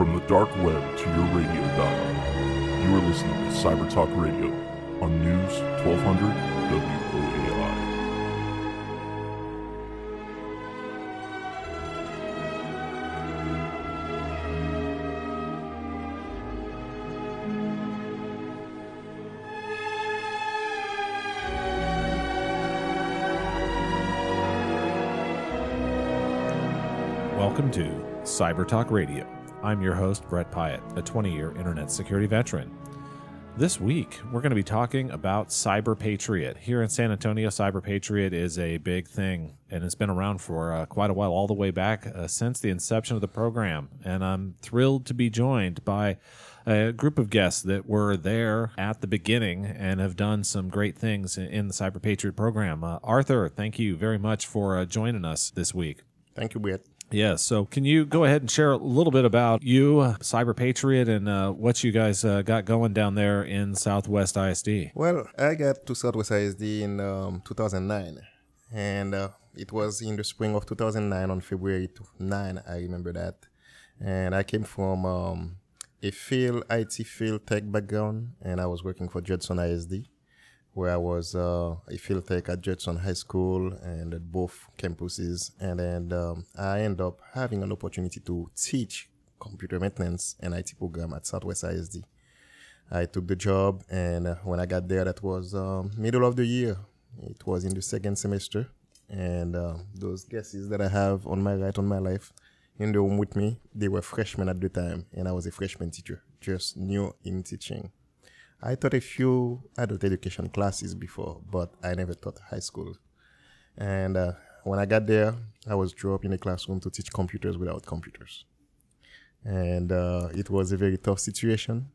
From the dark web to your radio dial, you are listening to Cyber Talk Radio on News 1200 WOAI. Welcome to Cyber Talk Radio. I'm your host, Brett Pyatt, a 20 year internet security veteran. This week, we're going to be talking about Cyber Patriot. Here in San Antonio, Cyber Patriot is a big thing, and it's been around for uh, quite a while, all the way back uh, since the inception of the program. And I'm thrilled to be joined by a group of guests that were there at the beginning and have done some great things in- the Cyber Patriot program. Uh, Arthur, thank you very much for uh, joining us this week. Thank you, Brett. Yeah. So, can you go ahead and share a little bit about you, Cyber Patriot, and uh, what you guys uh, got going down there in Southwest ISD? Well, I got to Southwest ISD in um, 2009, and uh, it was in the spring of 2009 on February 9. I remember that, and I came from um, a field IT field tech background, and I was working for Judson ISD, where I was uh, a field tech at Judson High School and at both campuses, and then um, I ended up having an opportunity to teach computer maintenance and IT program at Southwest ISD. I took the job, and uh, when I got there, that was um, middle of the year. It was in the second semester, and uh, those guesses that I have on my right on my life in the room with me, they were freshmen at the time, and I was a freshman teacher, just new in teaching. I taught a few adult education classes before, but I never taught high school. And uh, when I got there, I was dropped in a classroom to teach computers without computers. And uh, it was a very tough situation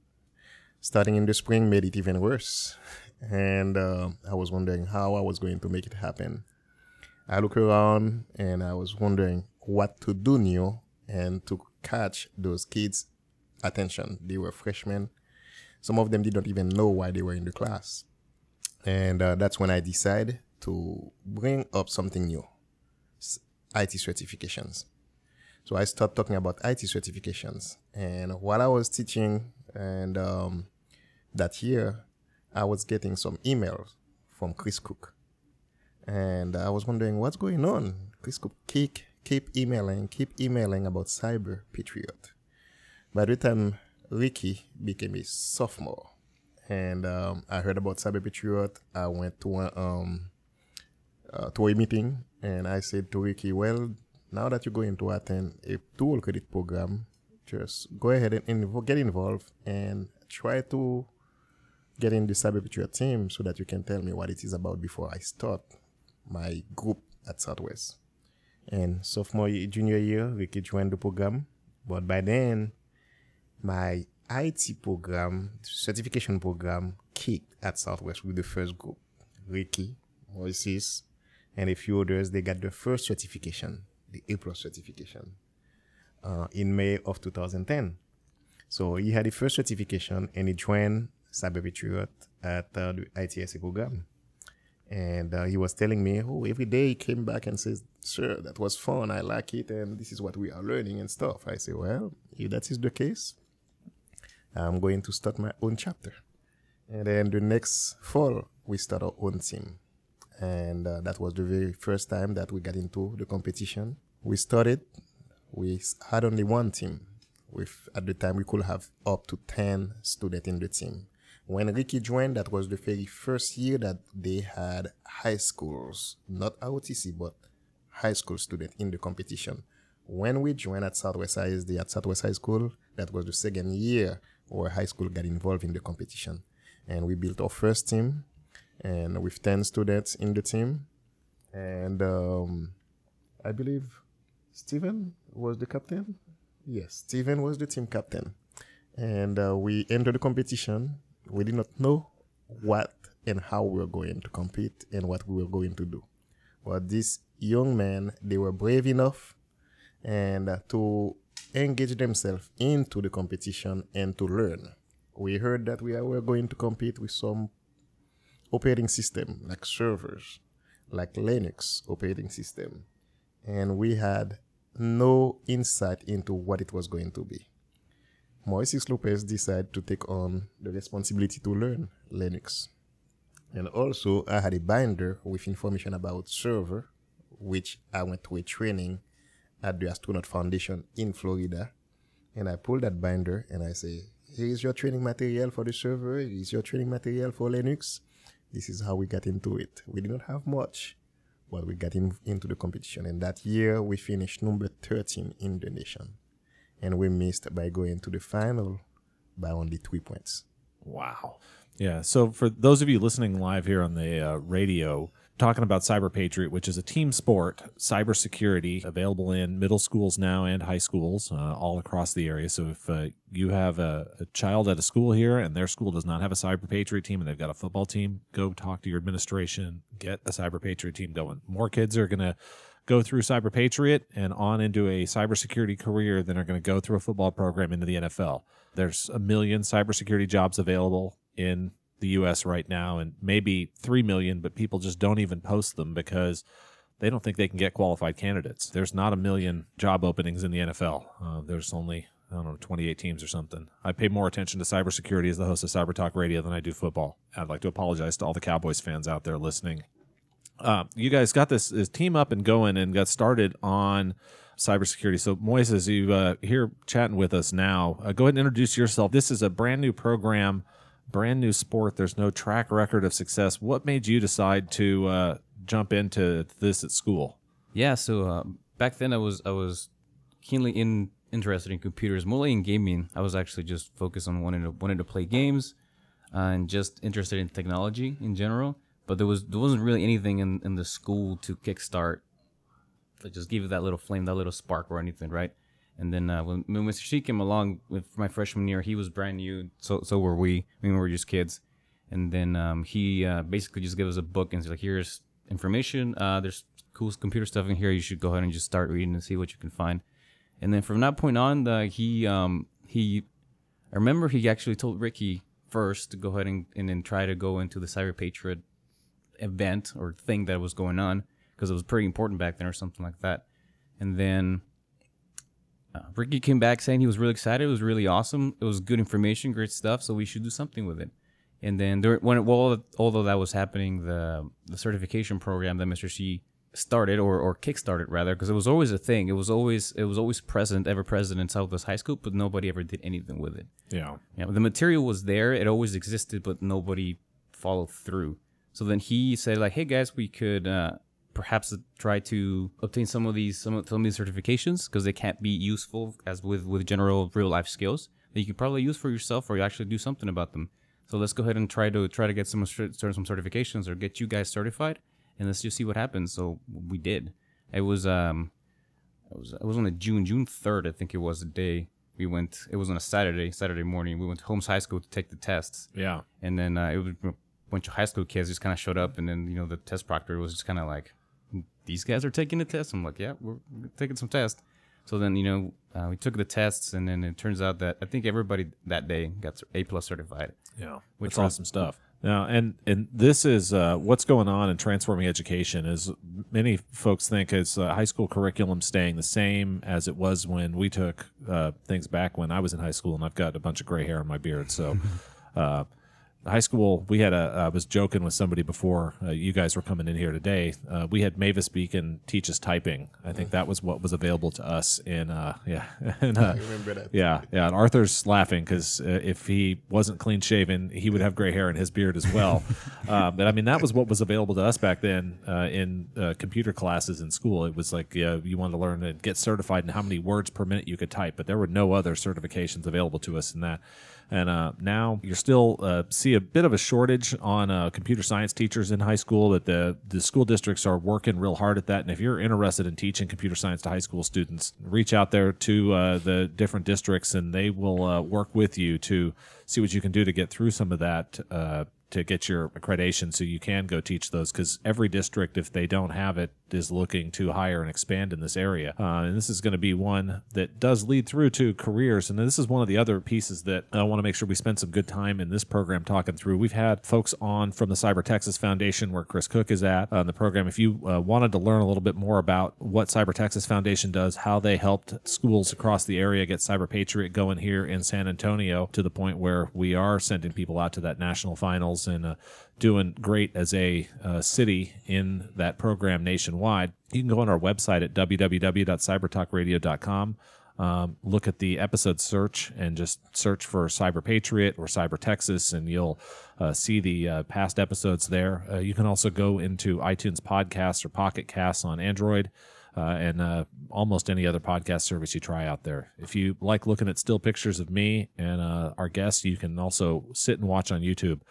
starting in the spring made it even worse. And uh, I was wondering how I was going to make it happen. I looked around and I was wondering what to do new and to catch those kids' attention. They were freshmen. Some of them did not even know why they were in the class. And uh, that's when I decided to bring up something new IT certifications. So I started talking about IT certifications. And while I was teaching and um, that year, I was getting some emails from Chris Cook. And I was wondering what's going on. Chris Cook keep, keep emailing, keep emailing about Cyber Patriot. By the time Ricky became a sophomore, and um, I heard about Cyber Patriot, I went to a, um, uh, to a meeting, and I said to Ricky, "Well, now that you're going to attend a dual credit program, just go ahead and get involved and try to get in the Cyber Patriot team so that you can tell me what it is about before I start my group at Southwest." And sophomore junior year, Ricky joined the program, but by then my IT program, certification program, kicked at Southwest with the first group. Ricky, Moises, and a few others, they got their first certification, the A plus certification, uh, in May of 2010. So he had the first certification and he joined Cyber Patriot at uh, the ITSA program. And uh, he was telling me, oh, every day he came back and says, sir, that was fun. I like it. And this is what we are learning and stuff. I say, well, if that is the case, I'm going to start my own chapter. And then the next fall, we start our own team. And uh, that was the very first time that we got into the competition. We started, we had only one team. With, at the time, we could have up to 10 students in the team. When Ricky joined, that was the very first year that they had high schools, not ROTC, but high school students in the competition. When we joined at Southwest ISD at Southwest High School, that was the second year where high school got involved in the competition. And we built our first team, and with 10 students in the team. And um, I believe Stephen was the captain. Yes, Stephen was the team captain. And uh, we entered the competition. We did not know what and how we were going to compete and what we were going to do. But these young men, they were brave enough and uh, to engage themselves into the competition and to learn. We heard that we were going to compete with some operating system like servers, like Linux operating system, and we had no insight into what it was going to be. Moises Lopez decided to take on the responsibility to learn Linux. And also, I had a binder with information about server, which I went to a training at the Astronaut Foundation in Florida. And I pulled that binder and I say, here is your training material for the server. Here is your training material for Linux. This is how we got into it. We did not have much, but we got in, into the competition. And that year, we finished number 13 in the nation. And we missed by going to the final by only three points. Wow. Yeah. So for those of you listening live here on the uh, radio, talking about Cyber Patriot, which is a team sport, cybersecurity available in middle schools now and high schools uh, all across the area. So if uh, you have a, a, child at a school here and their school does not have a Cyber Patriot team and they've got a football team, go talk to your administration, get a Cyber Patriot team going. More kids are going to go through Cyber Patriot and on into a cybersecurity career than are going to go through a football program into the NFL. There's a million cybersecurity jobs available in the US right now and maybe 3 million, but people just don't even post them because they don't think they can get qualified candidates. There's not a million job openings in the NFL. Uh, there's only, I don't know, 28 teams or something. I pay more attention to cybersecurity as the host of Cyber Talk Radio than I do football. I'd like to apologize to all the Cowboys fans out there listening. Uh, you guys got this, this, team up and going and got started on cybersecurity. So, Moises, you uh, here chatting with us now. Uh, go ahead and introduce yourself. This is a brand new program brand new sport. There's no track record of success. What made you decide to uh, jump into this at school? Yeah, so uh, back then I was I was keenly in interested in computers, mostly in gaming. I was actually just focused on wanting to wanting to play games and just interested in technology in general. But there was there wasn't really anything in, in the school to kickstart, to just give it that little flame, that little spark or anything, right? And then uh, when, when Mr. C came along with my freshman year, he was brand new. So so were we. I mean, we were just kids. And then um, he uh, basically just gave us a book and said, like, here's information. Uh, there's cool computer stuff in here. You should go ahead and just start reading and see what you can find. And then from that point on, the, he um, he, I remember he actually told Ricky first to go ahead and, and then try to go into the Cyber Patriot event or thing that was going on because it was pretty important back then or something like that. And then uh, Ricky came back saying he was really excited. It was really awesome. It was good information, great stuff. So we should do something with it. And then there, when it, well, although that was happening, the the certification program that Mr. C started or or kickstarted rather, because it was always a thing. It was always it was always present, ever present in Southwest High School, but nobody ever did anything with it. Yeah, yeah. The material was there. It always existed, but nobody followed through. So then he said like, "Hey guys, we could uh, perhaps try to obtain some of these some of, some of these certifications because they can't be useful as with with general real life skills that you could probably use for yourself or you actually do something about them. So let's go ahead and try to try to get some some certifications or get you guys certified, and let's just see what happens. So we did. It was um, it was it was on a June June third, I think it was the day we went. It was on a Saturday Saturday morning. We went to Holmes High School to take the tests. Yeah, and then uh, it was a bunch of high school kids just kind of showed up, and then you know the test proctor was just kind of like, these guys are taking the test. I'm like, yeah, we're taking some tests. So then, you know, uh, we took the tests, and then it turns out that I think everybody that day got A plus certified. Yeah, which is awesome stuff. Now, and and this is uh, what's going on in transforming education. Is many folks think it's uh, high school curriculum staying the same as it was when we took uh, things back when I was in high school, and I've got a bunch of gray hair in my beard, so. High school, we had a. I was joking with somebody before uh, you guys were coming in here today. Uh, we had Mavis Beacon teach us typing. I think that was what was available to us in. Uh, yeah, and, uh, I remember that. Yeah, yeah. And Arthur's laughing because uh, if he wasn't clean shaven, he would have gray hair in his beard as well. um, but I mean, that was what was available to us back then uh, in computer classes in school. It was like yeah, you wanted to learn and get certified in how many words per minute you could type, but there were no other certifications available to us in that. And uh, now you're still uh, see a bit of a shortage on uh, computer science teachers in high school. That the the school districts are working real hard at that. And if you're interested in teaching computer science to high school students, reach out there to uh, the different districts, and they will uh, work with you to see what you can do to get through some of that uh, to get your accreditation so you can go teach those because every district, if they don't have it, is looking to hire and expand in this area. Uh, and this is going to be one that does lead through to careers. And this is one of the other pieces that I want to make sure we spend some good time in this program talking through. We've had folks on from the Cyber Texas Foundation where Chris Cook is at on the program. If you uh, wanted to learn a little bit more about what Cyber Texas Foundation does, how they helped schools across the area get Cyber Patriot going here in San Antonio to the point where we are sending people out to that national finals and uh, doing great as a uh, city in that program nationwide. You can go on our website at www.cybertalkradio.com. Um, look at the episode search and just search for Cyber Patriot or Cyber Texas, and you'll uh, see the uh, past episodes there. Uh, you can also go into iTunes Podcasts or Pocket Casts on Android. Uh, and uh, almost any other podcast service you try out there. If you like looking at still pictures of me and uh, our guests, you can also sit and watch on YouTube.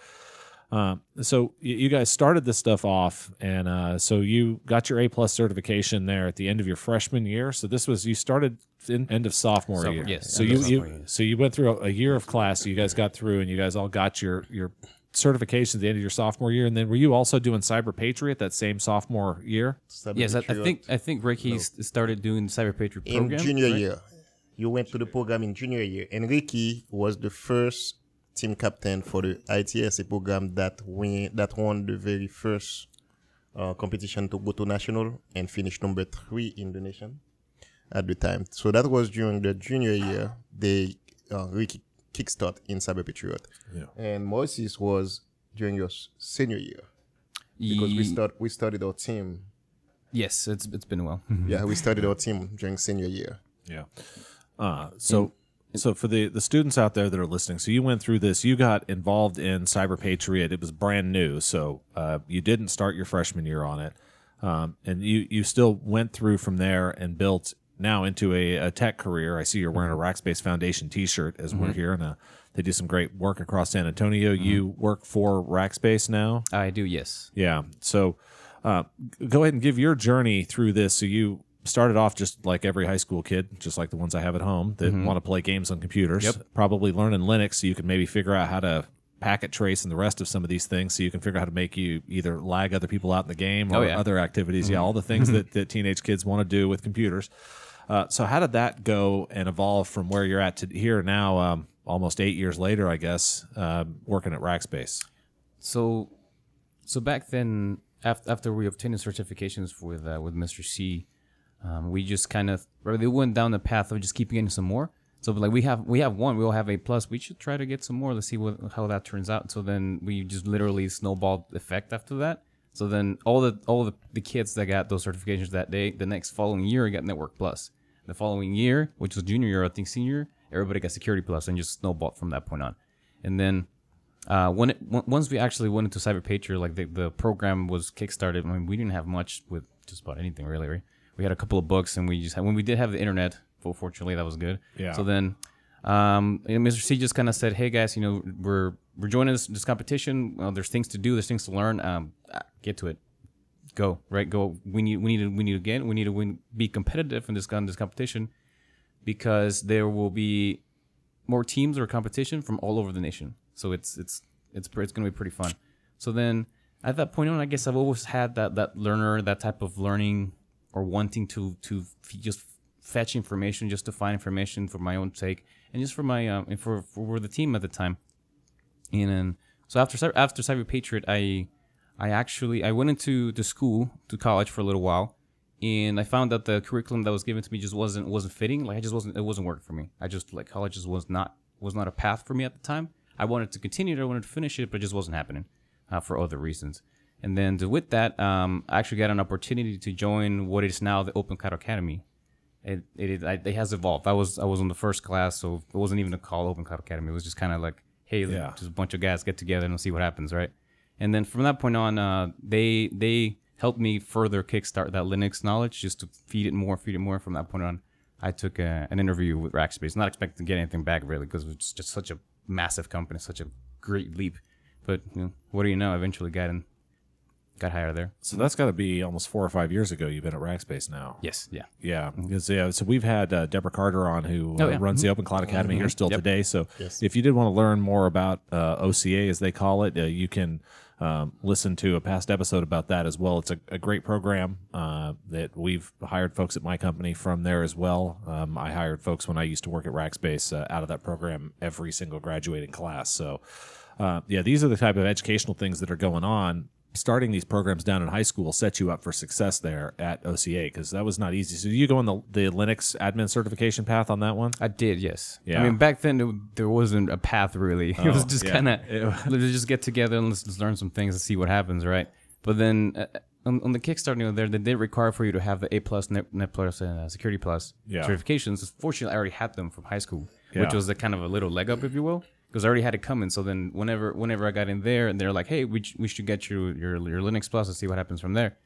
Uh, so you guys started this stuff off, and uh, so you got your A plus certification there at the end of your freshman year. So this was you started in end of sophomore Sophomore- year. yes, So you, you year. so you went through a, a year of class. You guys got through, and you guys all got your your certifications at the end of your sophomore year. And then were you also doing Cyber Patriot that same sophomore year? Cyber Yes, I, I think I think Ricky s started doing Cyber Patriot program in junior right? year. You went to the program in junior year. And Ricky was the first team captain for the ITSA program that win that won the very first uh, competition to go to national and finish number three in the nation at the time. So that was during the junior year. They uh, Ricky kickstart in Cyber Patriot. Yeah. And Moses was during your senior year because we Ye- start we started our team. Yes, it's it's been a while. Yeah, we started our team during senior year. Yeah. Uh, so so for the the students out there that are listening, so you went through this. You got involved in Cyber Patriot. It was brand new, so uh, you didn't start your freshman year on it, um, and you you still went through from there and built now into a, a tech career. I see you're wearing a Rackspace Foundation T-shirt as we're here, and uh, they do some great work across San Antonio. You work for Rackspace now. I do. Yes. Yeah. So uh, go ahead and give your journey through this. So you started off just like every high school kid, just like the ones I have at home that want to play games on computers. Mm-hmm. Yep. Probably learning Linux so you can maybe figure out how to packet trace and the rest of some of these things so you can figure out how to make you either lag other people out in the game or Oh, yeah. Mm-hmm. other activities. Yeah, all the things that, that teenage kids want to do with computers. Uh, so how did that go and evolve from where you're at to here now, um, almost eight years later, I guess, um, working at Rackspace? So, so back then, after after we obtained certifications with uh, with Mr. C, um, we just kind of they went down the path of just keeping getting some more. So like we have we have one, we all have a plus. We should try to get some more. Let's see what how that turns out. So then we just literally snowballed effect after that. So then all the all the, the kids that got those certifications that day, the next following year got Network Plus. The following year, which was junior year, I think senior, everybody got Security Plus, and just snowballed from that point on. And then uh, when it, w- once we actually went into Cyber Patriot, like the, the program was kickstarted. I mean, we didn't have much with just about anything really. Right? We had a couple of books, and we just had, when we did have the internet, well, fortunately that was good. Yeah. So then, um, Mr. C just kind of said, "Hey guys, you know, we're we're joining this, this competition. Well, there's things to do. There's things to learn. Um, ah, get to it. Go right. Go. We need we need to we need to get we need to win, be competitive in this gun this competition because there will be more teams or competition from all over the nation. So it's it's it's it's gonna be pretty fun. So then at that point on, I guess I've always had that that learner, that type of learning or wanting to to just fetch information, just to find information for my own sake, and just for my um and for for the team at the time. And then so after after Cyber Patriot, I I actually I went into the school to college for a little while, and I found that the curriculum that was given to me just wasn't wasn't fitting. Like I just wasn't it wasn't working for me. I just like college just was not was not a path for me at the time. I wanted to continue it, I wanted to finish it, but it just wasn't happening uh, for other reasons. And then with that, um, I actually got an opportunity to join what is now the Open Cloud Academy. It it, it has evolved. I was I was on the first class, so it wasn't even a call Open Cloud Academy. It was just kind of like, hey, Yeah. just a bunch of guys get together and see what happens, right? And then from that point on, uh, they they helped me further kickstart that Linux knowledge, just to feed it more, feed it more. From that point on, I took a, an interview with Rackspace, not expecting to get anything back really, because it was just such a massive company, such a great leap. But you know, what do you know? I eventually got in, got hired there. So that's got to be almost four or five years ago. You've been at Rackspace now. Yes, yeah. Yeah, because yeah, so we've had uh, Deborah Carter on who uh, Oh, yeah. runs the Open Cloud Academy here still Yep. today. So Yes. if you did want to learn more about uh, OCA as they call it, uh, you can um, listen to a past episode about that as well. It's a, a great program uh, that we've hired folks at my company from there as well. Um, I hired folks when I used to work at Rackspace uh, out of that program every single graduating class. So uh, yeah, these are the type of educational things that are going on. Starting these programs down in high school set you up for success there at OCA because that was not easy. So you go on the, the Linux admin certification path on that one? I did, yes. Yeah. I mean, back then there, there wasn't a path really. it was Oh, just yeah. kind of let's just get together and let's, let's learn some things and see what happens, right? But then uh, on, on the Kickstarter, you know, there they did require for you to have the A plus, Net, Net Plus, and uh, Security Plus Yeah. certifications. Fortunately, I already had them from high school, which was a kind of a little leg up, if you will, because I already had it coming. So then whenever whenever I got in there, and they're like, hey, we, we should get you your your Linux Plus and see what happens from there.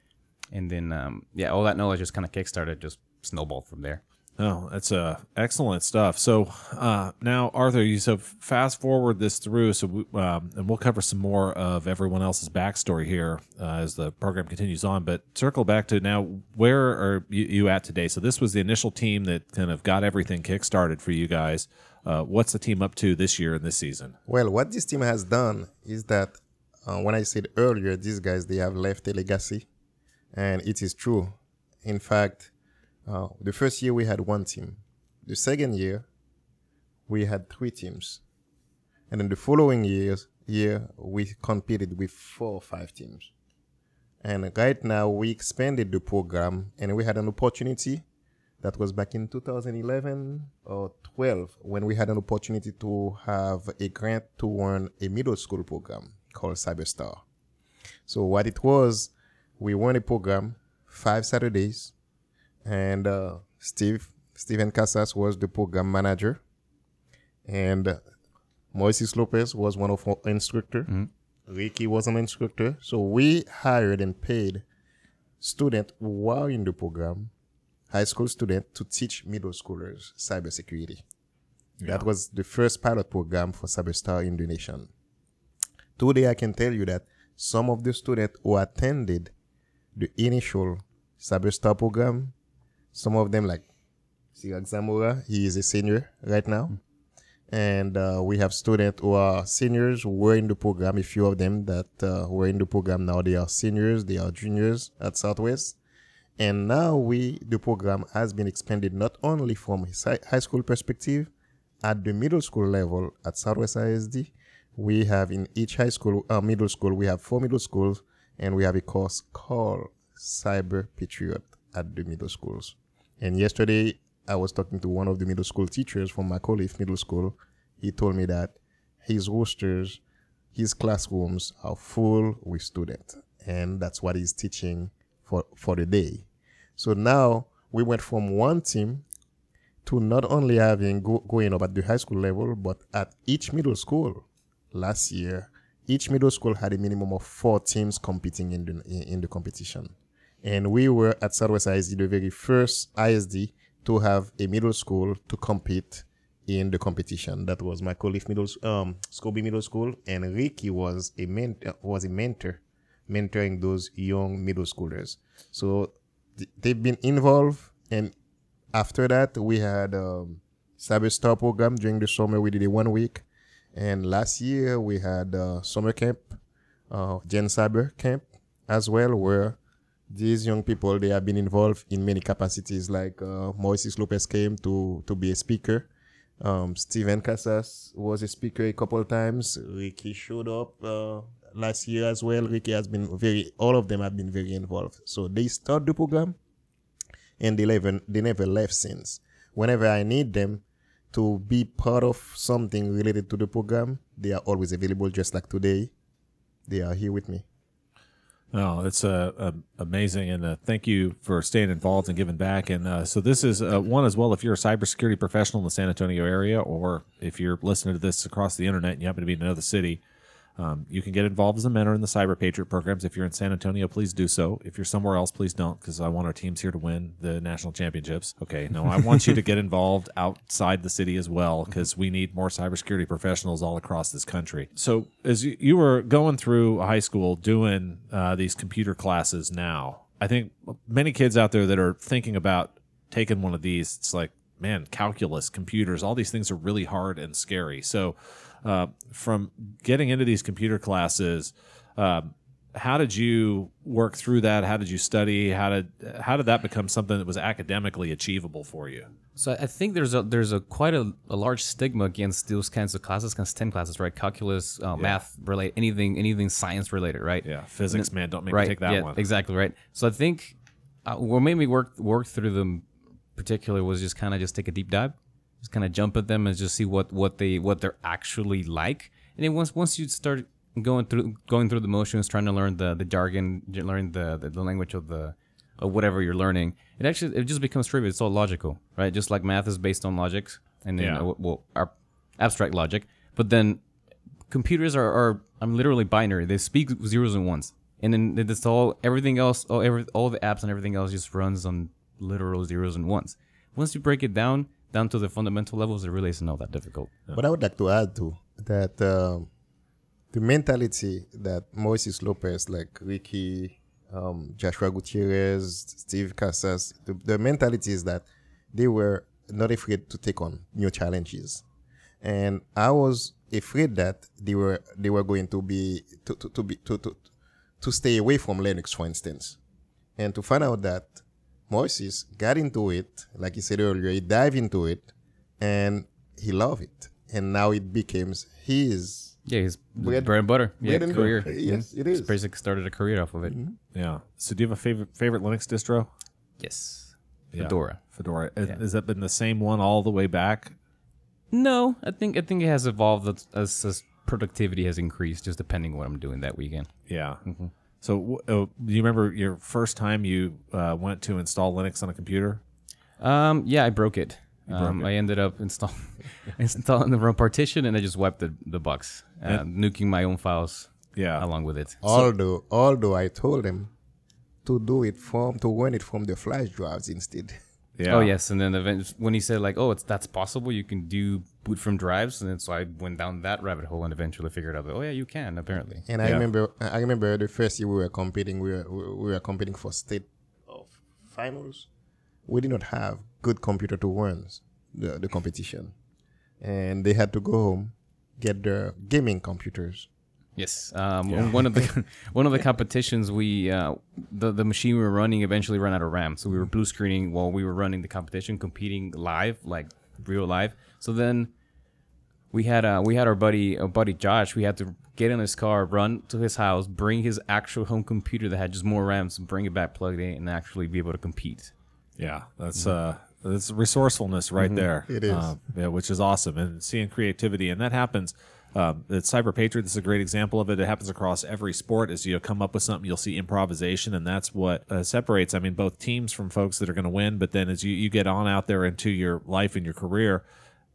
And then um, yeah, all that knowledge just kind of kickstarted, just snowballed from there. Oh, that's uh, excellent stuff. So uh, now, Arthur, you so fast forward this through, so we, um, and we'll cover some more of everyone else's backstory here uh, as the program continues on. But circle back to now, where are you, you at today? So this was the initial team that kind of got everything kickstarted for you guys. Uh, what's the team up to this year and this season? Well, what this team has done is that uh, when I said earlier, these guys they have left a legacy, and it is true. In fact, uh, the first year we had one team. The second year, we had three teams, and in the following years, year we competed with four or five teams. And right now we expanded the program, and we had an opportunity that was back in 2011 or 12 when we had an opportunity to have a grant to run a middle school program called Cyberstar. So what it was, we ran a program five Saturdays, and uh, Steve Steven Casas was the program manager, and Moises Lopez was one of our instructor. Ricky was an instructor. So we hired and paid students who are in the program high school student to teach middle schoolers cybersecurity. That was the first pilot program for Cyberstar in the nation. Today, I can tell you that some of the students who attended the initial Cyberstar program, some of them like Sirak Zamora, he is a senior right now. And uh, we have students who are seniors who were in the program, a few of them that uh, were in the program now. They are seniors, they are juniors at Southwest. And now we, the program has been expanded not only from a high school perspective, at the middle school level at Southwest ISD, we have in each high school, uh, middle school, we have four middle schools, and we have a course called Cyber Patriot at the middle schools. And yesterday, I was talking to one of the middle school teachers from McAuliffe Middle School. He told me that his rosters, his classrooms are full with students, and that's what he's teaching for for the day. So now we went from one team to not only having go, going up at the high school level, but at each middle school. Last year, each middle school had a minimum of four teams competing in the in, in the competition, and we were at Southwest ISD the very first ISD to have a middle school to compete in the competition. That was McAuliffe Middle, um, Scobee Middle School, and Ricky was a mentor, was a mentor, mentoring those young middle schoolers. So they've been involved, and after that, we had um, Cyberstar program during the summer. We did it one week, and last year we had uh, summer camp, uh, Gen Cyber camp as well, where these young people they have been involved in many capacities. Like uh, Moises Lopez came to to be a speaker. Um, Steven Casas was a speaker a couple of times. Ricky showed up uh, last year as well. Ricky has been very. All of them have been very involved. So they start the program and they never they never left since. Whenever I need them to be part of something related to the program, they are always available. Just like today, they are here with me. Oh, it's uh, uh, amazing, and uh, thank you for staying involved and giving back. And uh, so this is uh, one as well. If you're a cybersecurity professional in the San Antonio area, or if you're listening to this across the internet and you happen to be in another city, Um, you can get involved as a mentor in the Cyber Patriot programs. If you're in San Antonio, please do so. If you're somewhere else, please don't, because I want our teams here to win the national championships. Okay, no, I want you to get involved outside the city as well, because we need more cybersecurity professionals all across this country. So, as you, you were going through high school doing uh, these computer classes now, I think many kids out there that are thinking about taking one of these, it's like, man, calculus, computers, all these things are really hard and scary. So, uh, from getting into these computer classes, um, how did you work through that? How did you study? How did how did that become something that was academically achievable for you? So I think there's a there's a quite a, a large stigma against those kinds of classes, kind of STEM classes, right? Calculus, uh, math, relate anything anything science related, right? Yeah, physics, man, don't make right. me take that yeah, one. Exactly right. So I think uh, what made me work work through them particular was just kind of just take a deep dive, just kind of jump at them and just see what what they what they're actually like. And then once once you start going through going through the motions, trying to learn the the jargon, learn the the, the language of the of whatever you're learning, it actually it just becomes trivial. It's all logical, right? Just like math is based on logics, and then Yeah. uh, well, our abstract logic, but then computers are, are I'm literally binary. They speak zeros and ones, and then it's all everything else. All every all the apps and everything else just runs on literal zeros and ones. Once you break it down down to the fundamental levels, it really isn't all that difficult. But I would like to add to that um, the mentality that Moises Lopez, like Ricky, um, Joshua Gutierrez, Steve Casas, the, the mentality is that they were not afraid to take on new challenges, and I was afraid that they were they were going to be to, to, to be to, to to stay away from Linux, for instance, and to find out that Moises got into it, like he said earlier, he dived into it, and he loved it, and now it becomes his Yeah, his Bread- bread, and butter. Yeah, bread and career. butter. Yes, it is. He's basically started a career off of it. Mm-hmm. Yeah. So, do you have a favorite favorite Linux distro? Yes, Yeah. Fedora. Fedora. Has- Has that been the same one all the way back? No, I think I think it has evolved as, as, as productivity has increased, just depending on what I'm doing that weekend. Yeah. Mm-hmm. So, uh, do you remember your first time you uh, went to install Linux on a computer? Um, yeah, I broke it. Um, I ended up install, installing the wrong partition, and I just wiped the the box, uh, nuking my own files Yeah. along with it. although although I told him to do it from to run it from the flash drives instead. Yeah. Oh yes, and then event- when he said like, "Oh, it's that's possible. You can do boot from drives," and then so I went down that rabbit hole and eventually figured out that oh yeah, you can apparently. And I Yeah. remember, I remember the first year we were competing. We were we were competing for state of finals. We did not have good computer to run the the competition, and they had to go home get their gaming computers. Yes. Um, on One of the one of the competitions, we uh, the the machine we were running eventually ran out of RAM, so we were blue screening while we were running the competition, competing live, like real live. So then we had uh, we had our buddy our buddy Josh. We had to get in his car, run to his house, bring his actual home computer that had just more RAM, and bring it back plugged in, and actually be able to compete. Yeah, that's uh, that's resourcefulness right there. It is. uh, yeah, which is awesome, and seeing creativity, and that happens. Um, at Cyber Patriot, this is a great example of it. It happens across every sport. As you come up with something, you'll see improvisation, and that's what uh, separates. I mean, both teams from folks that are going to win. But then, as you you get on out there into your life and your career,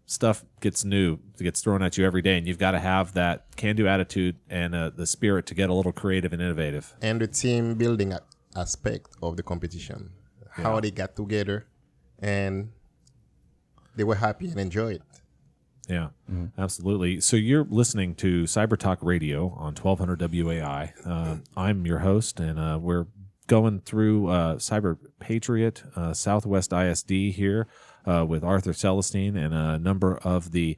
stuff gets new, it gets thrown at you every day, and you've got to have that can-do attitude and uh, the spirit to get a little creative and innovative. and the team building aspect of the competition. How they got together, and they were happy and enjoyed Yeah, absolutely. So you're listening to Cyber Talk Radio on 1200 WAI. Uh, I'm your host, and uh, we're going through uh, Cyber Patriot uh, Southwest ISD here uh, with Arthur Celestine and a number of the,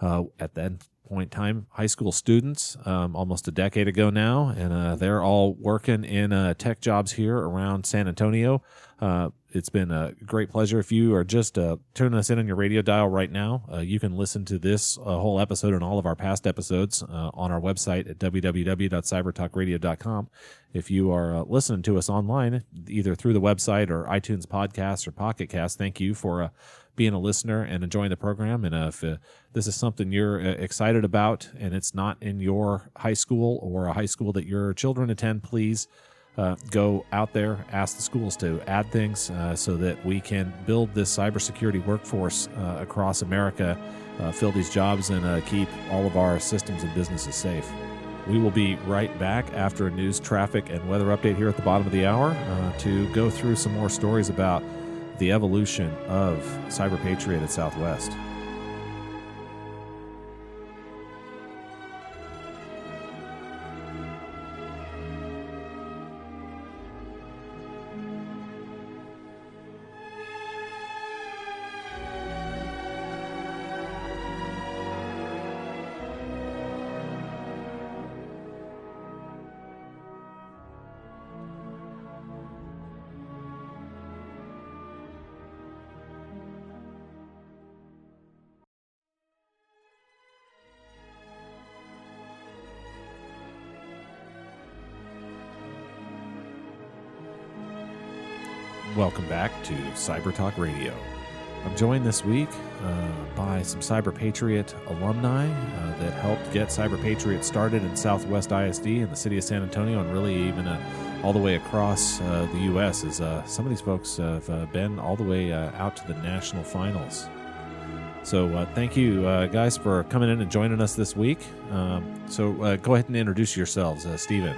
uh, at that point in time, high school students um, almost a decade ago now. And uh, they're all working in uh, tech jobs here around San Antonio. Uh, it's been a great pleasure. If you are just uh, tuning us in on your radio dial right now, uh, you can listen to this uh, whole episode and all of our past episodes on our website at www.cybertalkradio.com. If you are listening to us online, either through the website or iTunes Podcasts or Pocket Cast, thank you for being a listener and enjoying the program. And if uh, this is something you're uh, excited about and it's not in your high school or a high school that your children attend, please uh, go out there, ask the schools to add things uh, so that we can build this cybersecurity workforce across America, fill these jobs, and keep all of our systems and businesses safe. We will be right back after a news, traffic, and weather update here at the bottom of the hour uh, to go through some more stories about the evolution of Cyber Patriot at Southwest. Welcome back to Cyber Talk Radio. I'm joined this week uh, by some Cyber Patriot alumni uh, that helped get Cyber Patriot started in Southwest ISD in the city of San Antonio and really even uh, all the way across uh, the U.S. As uh, some of these folks have uh, been all the way out to the national finals. So thank you guys for coming in and joining us this week. Um, so go ahead and introduce yourselves, Stephen.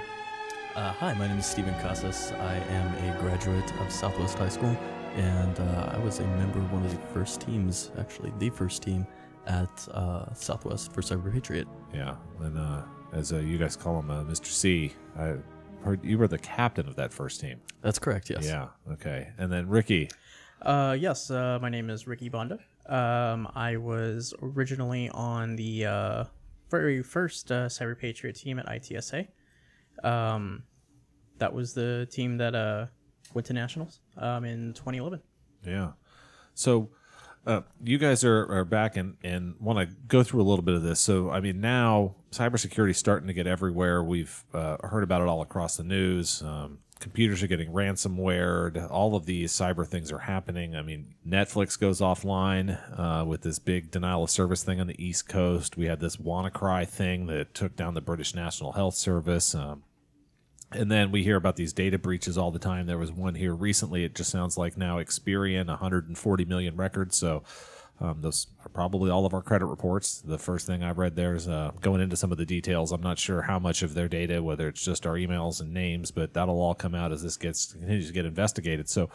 Uh, hi, my name is Stephen Casas. I am a graduate of Southwest High School, and uh, I was a member of one of the first teams, actually, the first team at uh, Southwest for Cyber Patriot. Yeah, and uh, as uh, you guys call him, uh, Mr. C, I heard you were the captain of that first team. That's correct, yes. Yeah, okay. And then Ricky. yes, my name is Ricky Bonda. Um, I was originally on the very first Cyber Patriot team at ITSA. Um, that was the team that uh, went to nationals um, in 2011. Yeah. So uh, you guys are, are back and, and want to go through a little bit of this. So, I mean, now cybersecurity is starting to get everywhere. We've uh, heard about it all across the news. Um, computers are getting ransomware. All of these cyber things are happening. I mean, Netflix goes offline uh, with this big denial of service thing on the East Coast. We had this WannaCry thing that took down the British National Health Service. Um, and then we hear about these data breaches all the time. There was one here recently. It just sounds like now Experian, 140 million records. So um, those are probably all of our credit reports. The first thing I read there is uh, going into some of the details. I'm not sure how much of their data, whether it's just our emails and names, but that'll all come out as this gets continues to get investigated. So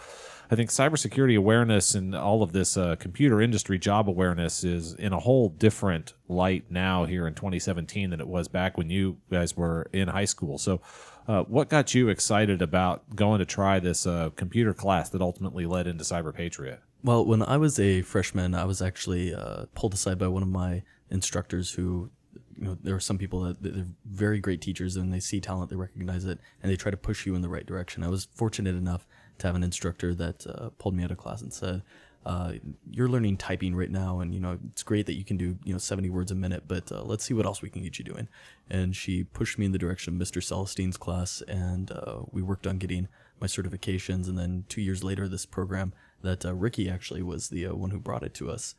I think cybersecurity awareness and all of this uh, computer industry job awareness is in a whole different light now here in 2017 than it was back when you guys were in high school. So uh, what got you excited about going to try this uh, computer class that ultimately led into Cyber Patriot? Well, when I was a freshman, I was actually uh, pulled aside by one of my instructors who, you know, there are some people that they're very great teachers and they see talent, they recognize it, and they try to push you in the right direction. I was fortunate enough to have an instructor that uh, pulled me out of class and said, uh, you're learning typing right now, and you know it's great that you can do you know 70 words a minute, but uh, let's see what else we can get you doing. And she pushed me in the direction of Mr. Celestine's class, and uh, we worked on getting my certifications. And then two years later, this program that uh, Ricky actually was the uh, one who brought it to us,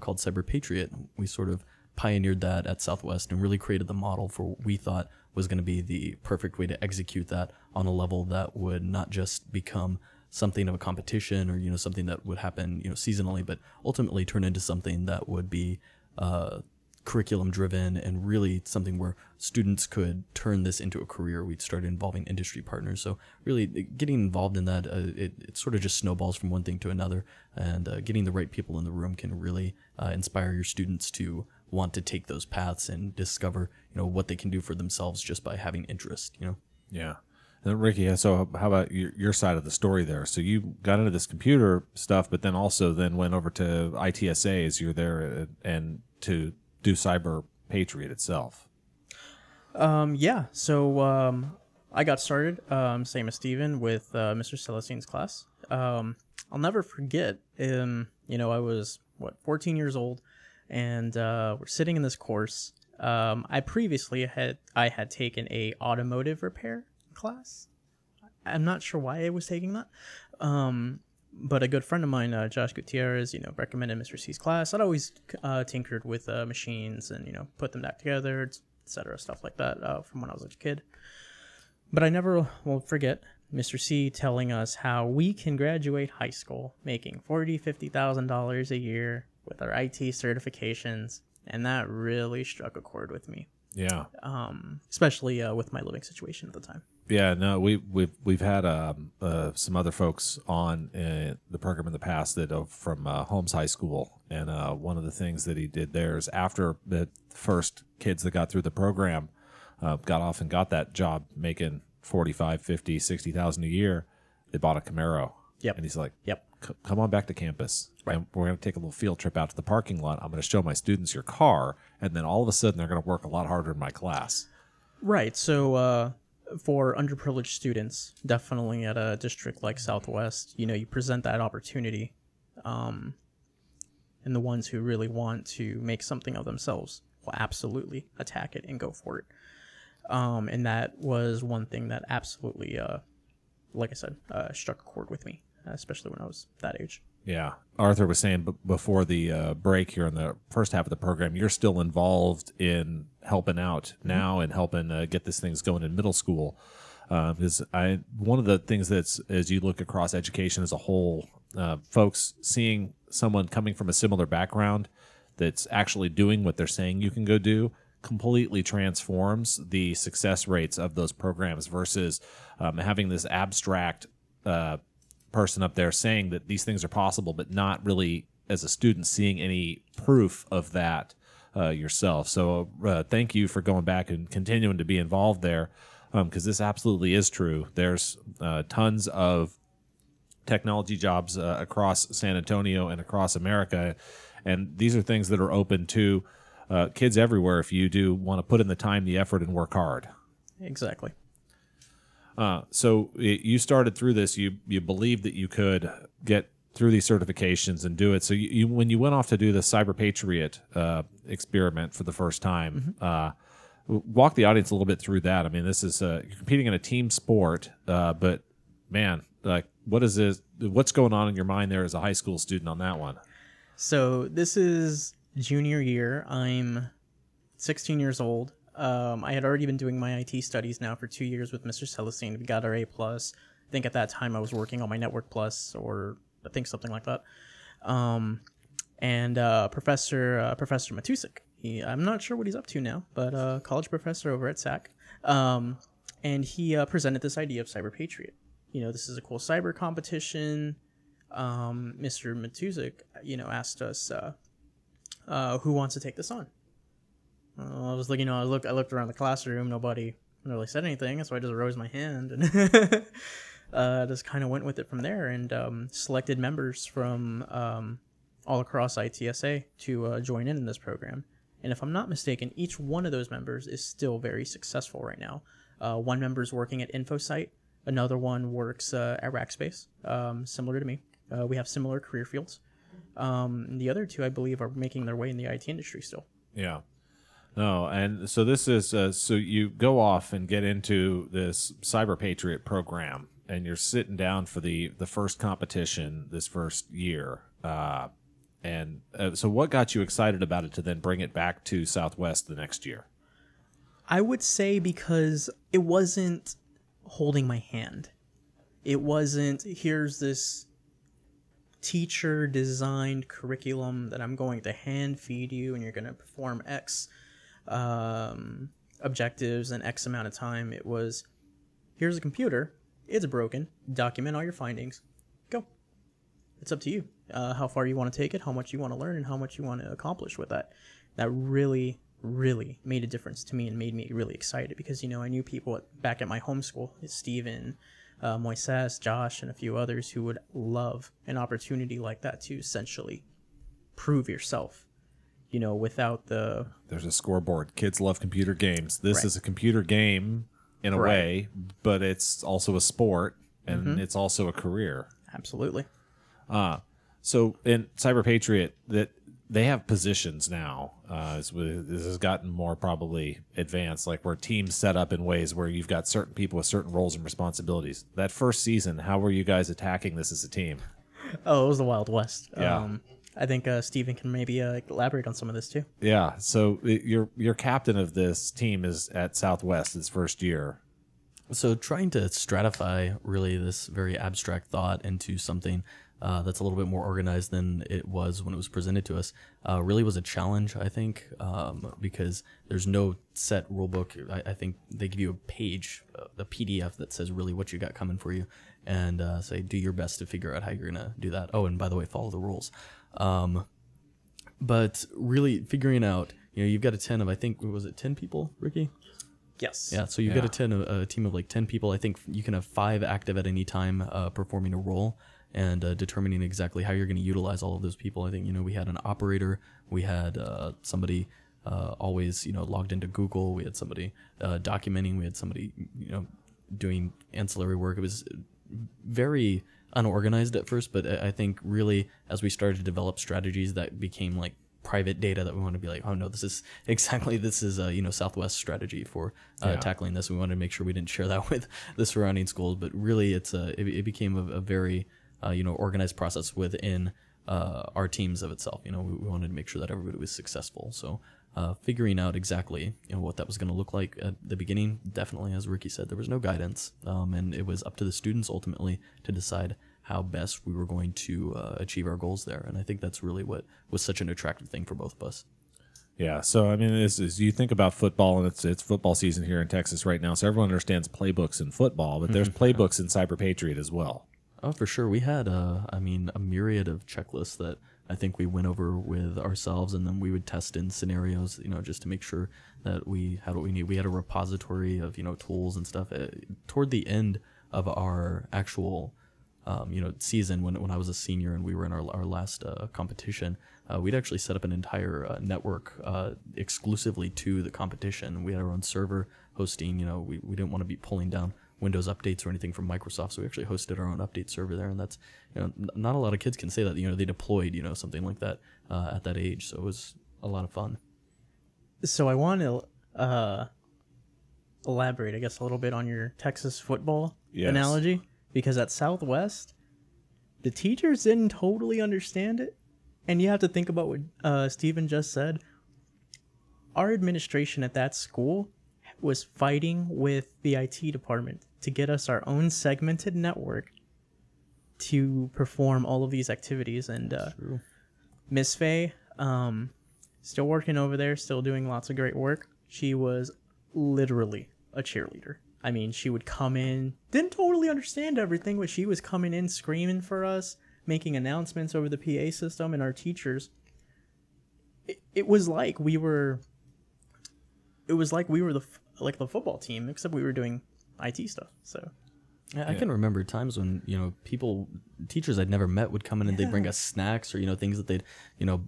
called Cyber Patriot. We sort of pioneered that at Southwest and really created the model for what we thought was going to be the perfect way to execute that on a level that would not just become something of a competition or you know something that would happen you know seasonally, but ultimately turn into something that would be uh, curriculum driven and really something where students could turn this into a career. We'd started involving industry partners, so really getting involved in that uh, it, it sort of just snowballs from one thing to another, and uh, getting the right people in the room can really uh, inspire your students to want to take those paths and discover you know what they can do for themselves just by having interest. You know. Yeah. Ricky, so how about your, your side of the story there? So you got into this computer stuff, but then also then went over to ITSA as you're there uh, and to do Cyber Patriot itself. Um, yeah. So um, I got started, um, same as Steven, with uh, Mr. Celestine's class. Um, I'll never forget. Um, you know, I was what 14 years old, and uh, we're sitting in this course. Um, I previously had I had taken a automotive repair class. I'm not sure why I was taking that. Um, but a good friend of mine, uh, Josh Gutierrez, you know, recommended Mr. C's class. I'd always uh, tinkered with uh, machines and you know put them back together, etc., stuff like that uh, from when I was a kid. But I never will forget Mr. C telling us how we can graduate high school making forty, fifty thousand dollars a year with our IT certifications, and that really struck a chord with me. Yeah. um, especially uh, with my living situation at the time. Yeah, no, we we've we've had um, uh, some other folks on uh, the program in the past that are from uh, Holmes High School, and uh, one of the things that he did there is after the first kids that got through the program uh, got off and got that job making 45, 50, 60,000 a year, they bought a Camaro. Yep. And he's like, Yep. Come on back to campus. And we're going to take a little field trip out to the parking lot. I'm going to show my students your car. And then all of a sudden, they're going to work a lot harder in my class. Right. So uh, for underprivileged students, definitely at a district like Southwest, you know, you present that opportunity, um, and the ones who really want to make something of themselves will absolutely attack it and go for it. Um, and that was one thing that absolutely, uh, like I said, uh, struck a chord with me, especially when I was that age. Yeah. Arthur was saying b- before the uh, break here in the first half of the program, you're still involved in helping out now and helping uh, get this things going in middle school. Because I one of the things that's as you look across education as a whole, uh, folks seeing someone coming from a similar background that's actually doing what they're saying you can go do completely transforms the success rates of those programs versus um, having this abstract uh, person up there saying that these things are possible, but not really as a student seeing any proof of that uh, yourself. So uh, thank you for going back and continuing to be involved there because this absolutely is true. There's uh, tons of technology jobs uh, across San Antonio and across America, and these are things that are open to uh, kids everywhere if you do want to put in the time, the effort, and work hard. Exactly. Uh, so it, you started through this. You you believed that you could get through these certifications and do it. So you, you when you went off to do the Cyber Patriot uh, experiment for the first time, uh, walk the audience a little bit through that. I mean, this is uh, you're competing in a team sport, uh, but man, like what is this? What's going on in your mind there as a high school student on that one? So this is junior year. I'm 16 years old. Um, I had already been doing my IT studies now for two years with Mr. Celestine. We got our A plus. I think at that time I was working on my Network Plus, or I think something like that. Um, and uh, Professor uh, Professor Matusik. He, I'm not sure what he's up to now, but uh, college professor over at SAC. Um, and he uh, presented this idea of Cyber Patriot. You know, this is a cool cyber competition. Um, Mr. Matusik, you know, asked us uh, uh, who wants to take this on. Uh, I was looking, you know, I looked, I looked around the classroom. Nobody really said anything, so I just raised my hand and uh, just kind of went with it from there and um, selected members from um, all across ITSA to uh, join in in this program. And if I'm not mistaken, each one of those members is still very successful right now. Uh, one member is working at InfoSite. Another one works uh, at Rackspace, um, similar to me. We have similar career fields. Um, the other two, I believe, are making their way in the IT industry still. Yeah. No, and so this is uh, so you go off and get into this Cyber Patriot program, and you're sitting down for the the first competition this first year. Uh, and uh, so, what got you excited about it to then bring it back to Southwest the next year? I would say because it wasn't holding my hand. It wasn't, here's this teacher designed curriculum that I'm going to hand feed you and you're going to perform X um, objectives in X amount of time. It was, here's a computer, it's broken, document all your findings, go. It's up to you uh, how far you want to take it, how much you want to learn, and how much you want to accomplish with that. That really, really made a difference to me and made me really excited because you know I knew people back at my home school, Steven, uh, Moises, Josh, and a few others who would love an opportunity like that to essentially prove yourself. You know, without the There's a scoreboard. Kids love computer games. This Right. is a computer game in a Right. way, but it's also a sport and it's also a career. absolutely So in Cyber Patriot, that they have positions now. Uh, as we, this has gotten more probably advanced, like where teams set up in ways where you've got certain people with certain roles and responsibilities. That first season, how were you guys attacking this as a team? Oh, it was the Wild West. Yeah. Um, I think uh, Steven can maybe uh, elaborate on some of this too. Yeah. So it, your your captain of this team is at Southwest his first year. So trying to stratify really this very abstract thought into something uh, that's a little bit more organized than it was when it was presented to us uh, really was a challenge, I think, um, because there's no set rule book. I, I think they give you a page, uh, a PDF that says really what you got coming for you, and uh, say do your best to figure out how you're gonna do that. Oh, and by the way, follow the rules. Um, but really figuring out, you know, you've got a ten of I think was it ten people, Ricky? Yes. Yeah, so you've got a, 10, a, a team of like 10 people. I think you can have five active at any time uh, performing a role and uh, determining exactly how you're going to utilize all of those people. I think, you know, we had an operator, we had uh, somebody uh, always, you know, logged into Google, we had somebody uh, documenting, we had somebody, you know, doing ancillary work. It was very unorganized at first, but I think really as we started to develop strategies that became like private data that we want to be like, oh no, this is exactly this is a you know Southwest strategy for uh, Yeah. tackling this. We wanted to make sure we didn't share that with the surrounding schools, but really it's a it, it became a, a very uh, you know organized process within uh, our teams of itself. You know, we, we wanted to make sure that everybody was successful. So. Uh, figuring out exactly you know what that was going to look like at the beginning, definitely, as Ricky said, there was no guidance, um, and it was up to the students ultimately to decide how best we were going to uh, achieve our goals there. And I think that's really what was such an attractive thing for both of us. Yeah, so I mean, this is you think about football, and it's it's football season here in Texas right now. So everyone understands playbooks in football, but there's playbooks in Cyber Patriot as well. Oh, for sure. We had, uh, I mean, a myriad of checklists that I think we went over with ourselves, and then we would test in scenarios, you know, just to make sure that we had what we need. We had a repository of, you know, tools and stuff. Uh, toward the end of our actual, um, you know, season, when, when I was a senior and we were in our, our last uh, competition, uh, we'd actually set up an entire uh, network uh, exclusively to the competition. We had our own server hosting, you know, we, we didn't want to be pulling down Windows updates or anything from Microsoft. So we actually hosted our own update server there, and that's you know n- not a lot of kids can say that you know they deployed you know something like that uh, at that age. So it was a lot of fun. So I want to uh, elaborate, I guess, a little bit on your Texas football Yes. analogy because at Southwest, the teachers didn't totally understand it, and you have to think about what uh, Steven just said. Our administration at that school was fighting with the IT department to get us our own segmented network to perform all of these activities, and uh, Miss Faye, um, still working over there, still doing lots of great work. She was literally a cheerleader. I mean, she would come in, didn't totally understand everything, but she was coming in screaming for us, making announcements over the PA system, and our teachers. It, it was like we were. It was like we were the like the football team, except we were doing IT stuff. So. I, I can remember times when you know people, teachers I'd never met would come in and they'd bring us snacks or you know things that they'd you know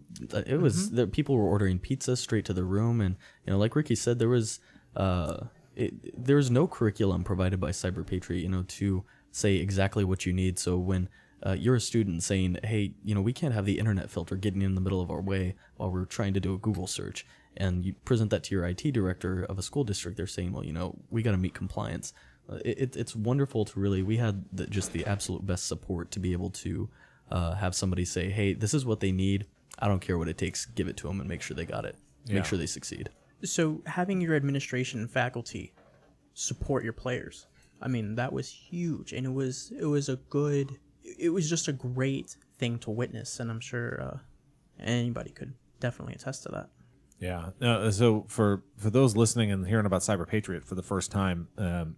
it was there, people were ordering pizza straight to the room and you know like Ricky said there was uh it, there was no curriculum provided by Cyber Patriot you know to say exactly what you need. So when uh, you're a student saying, hey, you know, we can't have the internet filter getting in the middle of our way while we're trying to do a Google search. And you present that to your IT director of a school district. They're saying, well, you know, we got to meet compliance. Uh, it, it, it's wonderful to really, we had the, just the absolute best support to be able to uh, have somebody say, hey, this is what they need. I don't care what it takes. Give it to them and make sure they got it. Yeah. Make sure they succeed. so having your administration and faculty support your players i mean that was huge and it was it was a good it was just a great thing to witness and i'm sure uh, anybody could definitely attest to that Yeah. Uh, so for for those listening and hearing about Cyber Patriot for the first time, um,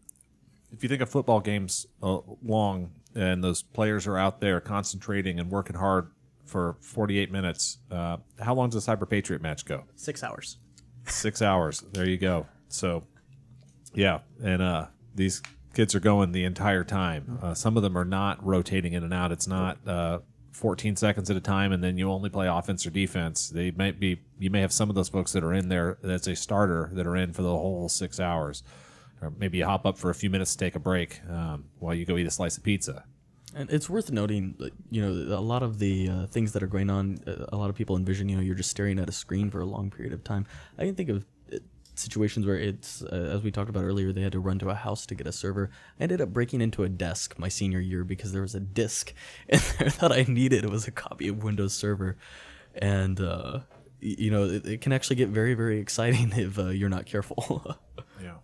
if you think of football games uh, long and those players are out there concentrating and working hard for 48 minutes, uh, how long does a Cyber Patriot match go? six hours Six hours. There you go. So, yeah, and uh, these kids are going the entire time. Uh, some of them are not rotating in and out. It's not uh, 14 seconds at a time, and then you only play offense or defense. They might be. You may have some of those folks that are in there. That's a starter that are in for the whole six hours, or maybe you hop up for a few minutes to take a break um, while you go eat a slice of pizza. And it's worth noting, you know, a lot of the uh, things that are going on. uh, A lot of people envision, you know, you're just staring at a screen for a long period of time. I can think of situations where it's, uh, as we talked about earlier, they had to run to a house to get a server. I ended up breaking into a desk my senior year because there was a disk in there that I needed. It was a copy of Windows Server, and uh, y- you know, it, it can actually get very, very exciting if uh, you're not careful. Yeah.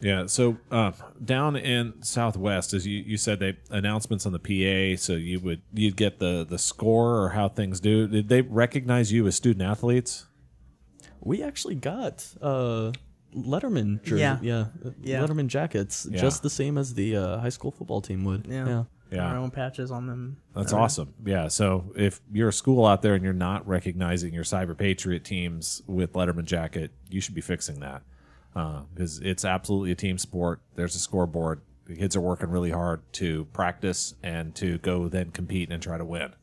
Yeah. So uh, down in Southwest, as you, you said, they announcements on the PA. So you would you'd get the the score or how things do. Did they recognize you as student athletes? We actually got uh, Letterman jersey. Yeah. Yeah. Yeah. Letterman jackets, Yeah. just the same as the uh, high school football team would. Yeah. Yeah. Our own patches on them. That's Alright. awesome. Yeah. So if you're a school out there and you're not recognizing your Cyber Patriot teams with Letterman jacket, you should be fixing that because it's absolutely a team sport. There's a scoreboard. The kids are working really hard to practice and to go then compete and try to win.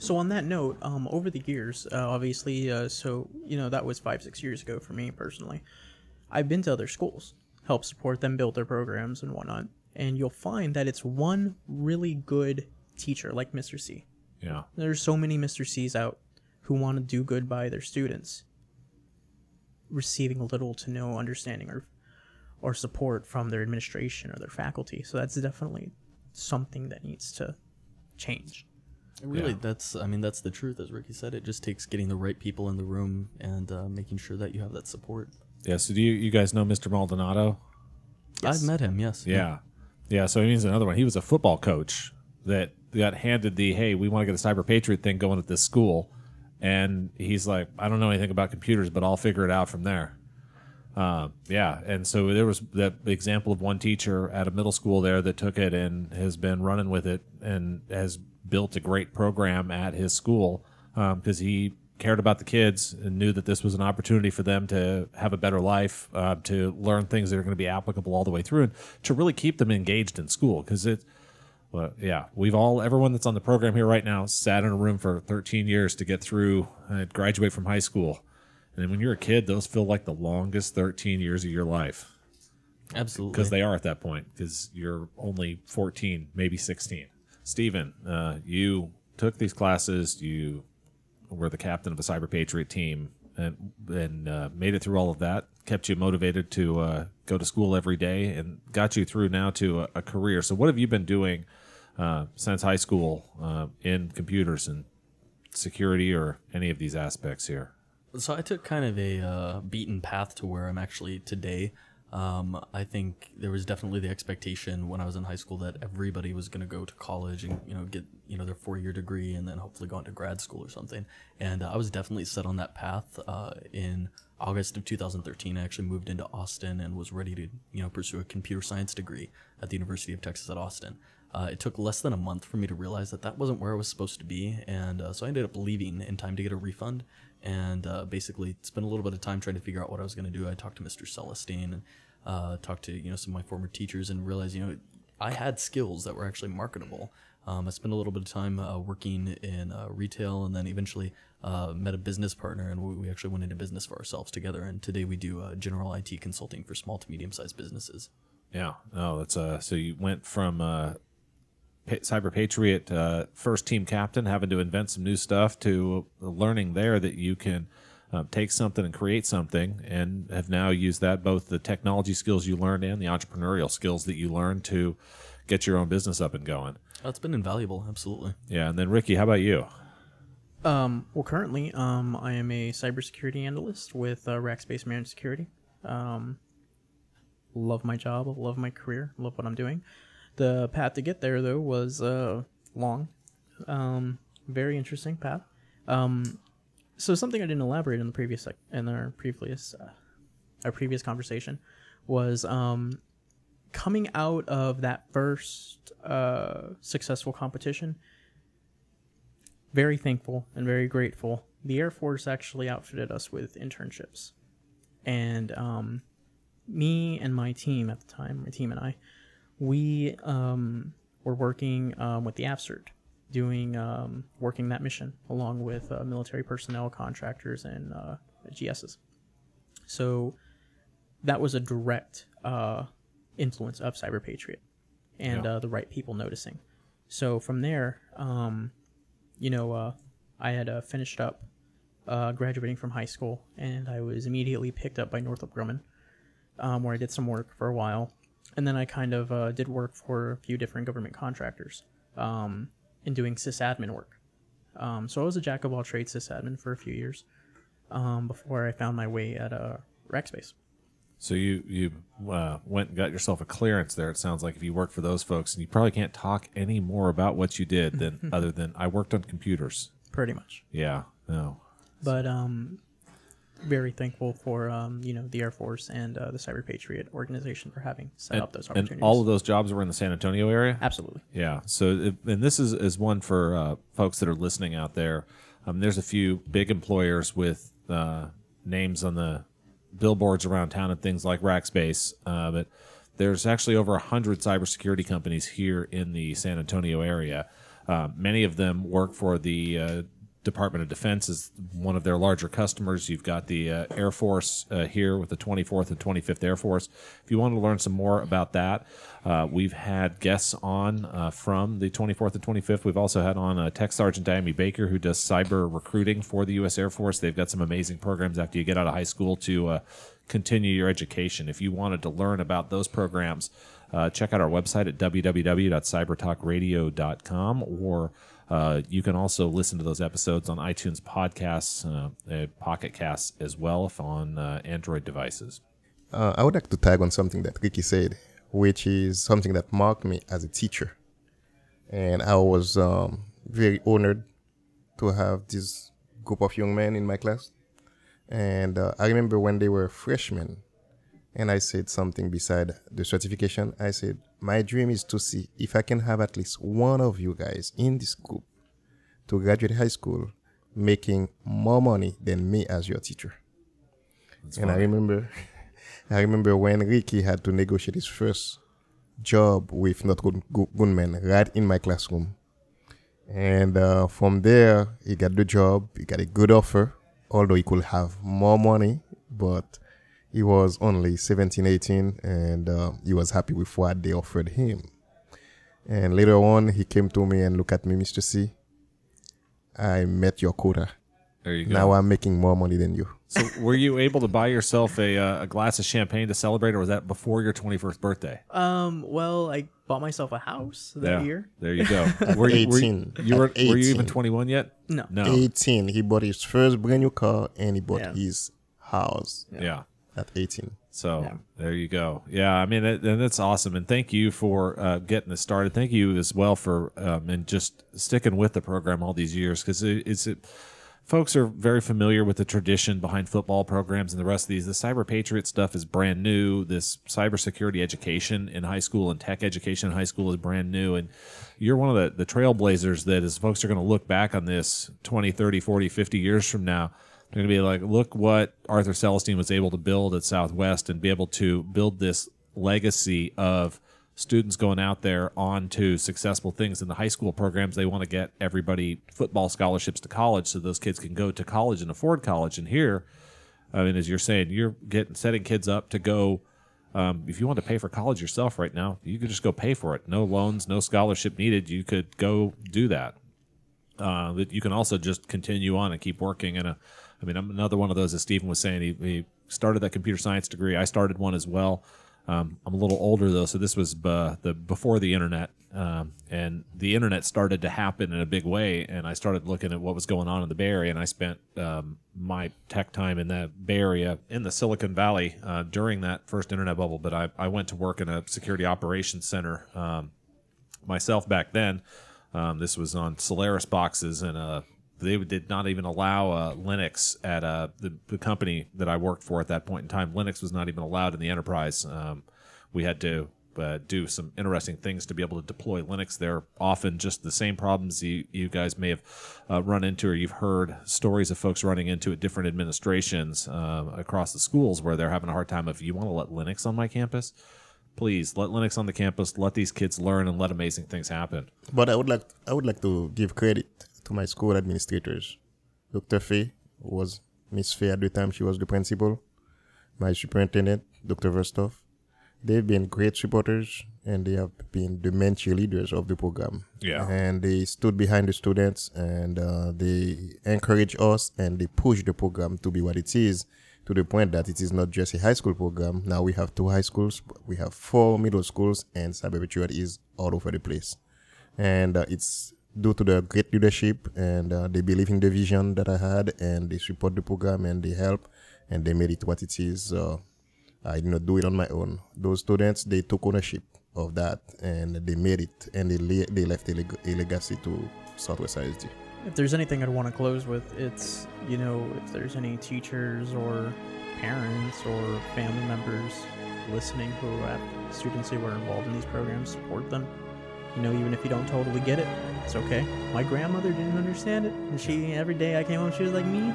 So on that note, um, over the years, uh, obviously, uh, so you know that was five, six years ago for me personally. I've been to other schools, help support them build their programs and whatnot, and you'll find that it's one really good teacher like Mr. C. Yeah. There's so many Mr. C's out who want to do good by their students, receiving little to no understanding or or support from their administration or their faculty. So that's definitely something that needs to change. Really, Yeah. that's I mean that's the truth. As Ricky said, it just takes getting the right people in the room and uh, making sure that you have that support. Yeah. So do you, you guys know Mr. Maldonado? I've met him. Yes. Yeah. Yeah. So he means another one. He was a football coach that got handed the, hey, we want to get a Cyber Patriot thing going at this school. And he's like, I don't know anything about computers, but I'll figure it out from there. Uh, yeah. And so there was that example of one teacher at a middle school there that took it and has been running with it and has built a great program at his school because he cared about the kids and knew that this was an opportunity for them to have a better life, uh, to learn things that are going to be applicable all the way through, and to really keep them engaged in school. Because it, well, yeah, we've all, everyone that's on the program here right now, sat in a room for 13 years to get through, uh, graduate from high school. And when you're a kid, those feel like the longest 13 years of your life. Absolutely. because they are at that point because you're only 14 maybe 16 Steven, uh, you took these classes you were the captain of a cyber patriot team and and uh, made it through all of that kept you motivated to uh, go to school every day and got you through now to a, a career. So what have you been doing uh, since high school uh, in computers and security or any of these aspects here So I took kind of a uh, beaten path to where I'm actually today. Um, I think there was definitely the expectation when I was in high school that everybody was going to go to college and you know get you know their four year degree and then hopefully go into grad school or something. And uh, I was definitely set on that path. Uh, in August of 2013, I actually moved into Austin and was ready to you know pursue a computer science degree at the University of Texas at Austin. Uh, it took less than a month for me to realize that that wasn't where I was supposed to be, and uh, so I ended up leaving in time to get a refund and uh, basically spent a little bit of time trying to figure out what I was going to do. I talked to Mr. Celestine and uh, talked to you know some of my former teachers and realized you know I had skills that were actually marketable. Um, I spent a little bit of time uh, working in uh, retail and then eventually uh, met a business partner and we, actually went into business for ourselves together. And today we do uh, general IT consulting for small to medium sized businesses. Yeah. Oh, that's uh so you went from Cyber Patriot uh, first team captain having to invent some new stuff to learning there that you can uh, take something and create something and have now used that both the technology skills you learned and the entrepreneurial skills that you learned to get your own business up and going. That's been invaluable, absolutely. Yeah, and then Ricky, how about you? Um, well, currently, um, I am a cybersecurity analyst with uh, Rackspace Managed Security. Um, love my job, love my career, love what I'm doing. The path to get there, though, was uh, long, um, very interesting path. Um, so something I didn't elaborate in the previous sec- in our previous uh, our previous conversation was um, coming out of that first uh, successful competition very thankful and very grateful. The Air Force actually outfitted us with internships. And um, me and my team at the time, my team and I, we um, were working um, with the AFCERT, doing um, working that mission along with uh, military personnel, contractors, and uh, GSs. So that was a direct uh, influence of Cyber Patriot and Yeah. uh, the right people noticing. So from there, um, you know, uh, I had uh, finished up uh, graduating from high school, and I was immediately picked up by Northrop Grumman, um, where I did some work for a while, and then I kind of uh, did work for a few different government contractors um, in doing sysadmin work. Um, so I was a jack of all trades sysadmin for a few years um, before I found my way at uh, Rackspace. So you you uh, went and got yourself a clearance there. It sounds like if you work for those folks, and you probably can't talk any more about what you did than other than I worked on computers. pretty much. Yeah, no, But um, very thankful for um, you know, the Air Force and uh, the Cyber Patriot organization for having set and, up those opportunities. and all of those jobs were in the San Antonio area. Absolutely. Yeah. So, it, and this is, is one for uh, folks that are listening out there. Um, there's a few big employers with uh, names on the billboards around town and things like Rackspace. Uh, but there's actually over 100 cybersecurity companies here in the San Antonio area. Uh, many of them work for the uh, Department of Defense is one of their larger customers. You've got the uh, Air Force uh, here with the 24th and 25th Air Force. If you want to learn some more about that, uh, we've had guests on uh, from the 24th and 25th. We've also had on uh, Tech Sergeant Diami Baker, who does cyber recruiting for the U.S. Air Force. They've got some amazing programs after you get out of high school to uh, continue your education. If you wanted to learn about those programs, check out our website at www.cybertalkradio.com or uh, you can also listen to those episodes on iTunes podcasts, uh, Pocket Casts as well, if on uh, Android devices. Uh, I would like to tag on something that Ricky said, which is something that marked me as a teacher. And I was um, very honored to have this group of young men in my class. And I remember when they were freshmen, and I said something beside the certification. I said, My dream is to see if I can have at least one of you guys in this group to graduate high school making more money than me as your teacher. and I remember, I remember when Ricky had to negotiate his first job with Not Good Gunman right in my classroom. And uh, from there, he got the job. He got a good offer, although he could have more money, but he was only 17, 18, and uh, he was happy with what they offered him. And later on, he came to me and looked at me, Mr. C. I met your quota. There you go. Now I'm making more money than you. so, were you able to buy yourself a, uh, a glass of champagne to celebrate, or was that before your 21st birthday? Um, well, I bought myself a house that Yeah. year. There you go. Were you, were you, 18. you were, At were you even 18. 21 yet? No. No. 18, he bought his first brand new car and he bought Yeah. his house yeah. At 18. So Yeah. there you go. Yeah, I mean, it, and that's awesome. And thank you for uh, getting this started. Thank you as well for um, and just sticking with the program all these years because it, it's it, folks are very familiar with the tradition behind football programs and the rest of these. The Cyber Patriot stuff is brand new. This cybersecurity education in high school and tech education in high school is brand new. And you're one of the, the trailblazers that as folks are going to look back on this 20, 30, 40, 50 years from now, they're going to be like, look what Arthur Celestine was able to build at Southwest and be able to build this legacy of students going out there on to successful things in the high school programs. They want to get everybody football scholarships to college so those kids can go to college and afford college. And here, I mean, as you're saying, you're getting setting kids up to go. Um, if you want to pay for college yourself right now, you could just go pay for it. No loans, no scholarship needed. You could go do that. Uh, that you can also just continue on and keep working. And I mean, I'm another one of those. As Stephen was saying, he, he started that computer science degree. I started one as well. Um, I'm a little older though, so this was uh, the before the internet, um, and the internet started to happen in a big way. And I started looking at what was going on in the Bay Area, and I spent um, my tech time in that Bay Area in the Silicon Valley uh, during that first internet bubble. But I, I went to work in a security operations center um, myself back then. Um, this was on Solaris boxes, and uh, they did not even allow uh, Linux at uh, the, the company that I worked for at that point in time. Linux was not even allowed in the enterprise. Um, we had to uh, do some interesting things to be able to deploy Linux. They're often just the same problems you, you guys may have uh, run into, or you've heard stories of folks running into at different administrations uh, across the schools where they're having a hard time. If you want to let Linux on my campus, please let Linux on the campus. Let these kids learn and let amazing things happen. But I would like I would like to give credit to my school administrators. Dr. Fay was Miss Fay at the time she was the principal. My superintendent, Dr. Verstov. They've been great supporters and they have been the main cheerleaders of the program. Yeah. And they stood behind the students and uh, they encourage us and they push the program to be what it is to the point that it is not just a high school program. Now we have two high schools, we have four middle schools, and Cyber is all over the place. And uh, it's due to the great leadership and uh, they believe in the vision that I had and they support the program and they help and they made it what it is. Uh, I did not do it on my own. Those students they took ownership of that and they made it and they le- they left a, leg- a legacy to Southwest ISD. If there's anything I'd want to close with, it's you know if there's any teachers or parents or family members listening who have students who are involved in these programs, support them. You know, even if you don't totally get it, it's okay. My grandmother didn't understand it, and she every day I came home, she was like, "Me,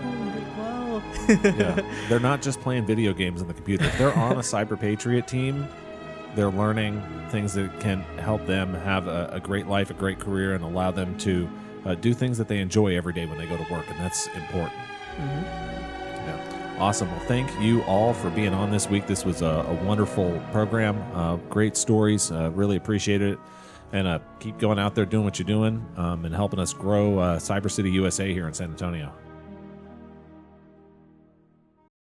wow." yeah, they're not just playing video games on the computer. If they're on a Cyber Patriot team, they're learning things that can help them have a, a great life, a great career, and allow them to uh, do things that they enjoy every day when they go to work, and that's important. Yeah. Awesome. Well, thank you all for being on this week. This was a, a wonderful program. Uh, great stories. Uh, really appreciate it. And uh, keep going out there doing what you're doing um, and helping us grow uh, Cyber City USA here in San Antonio.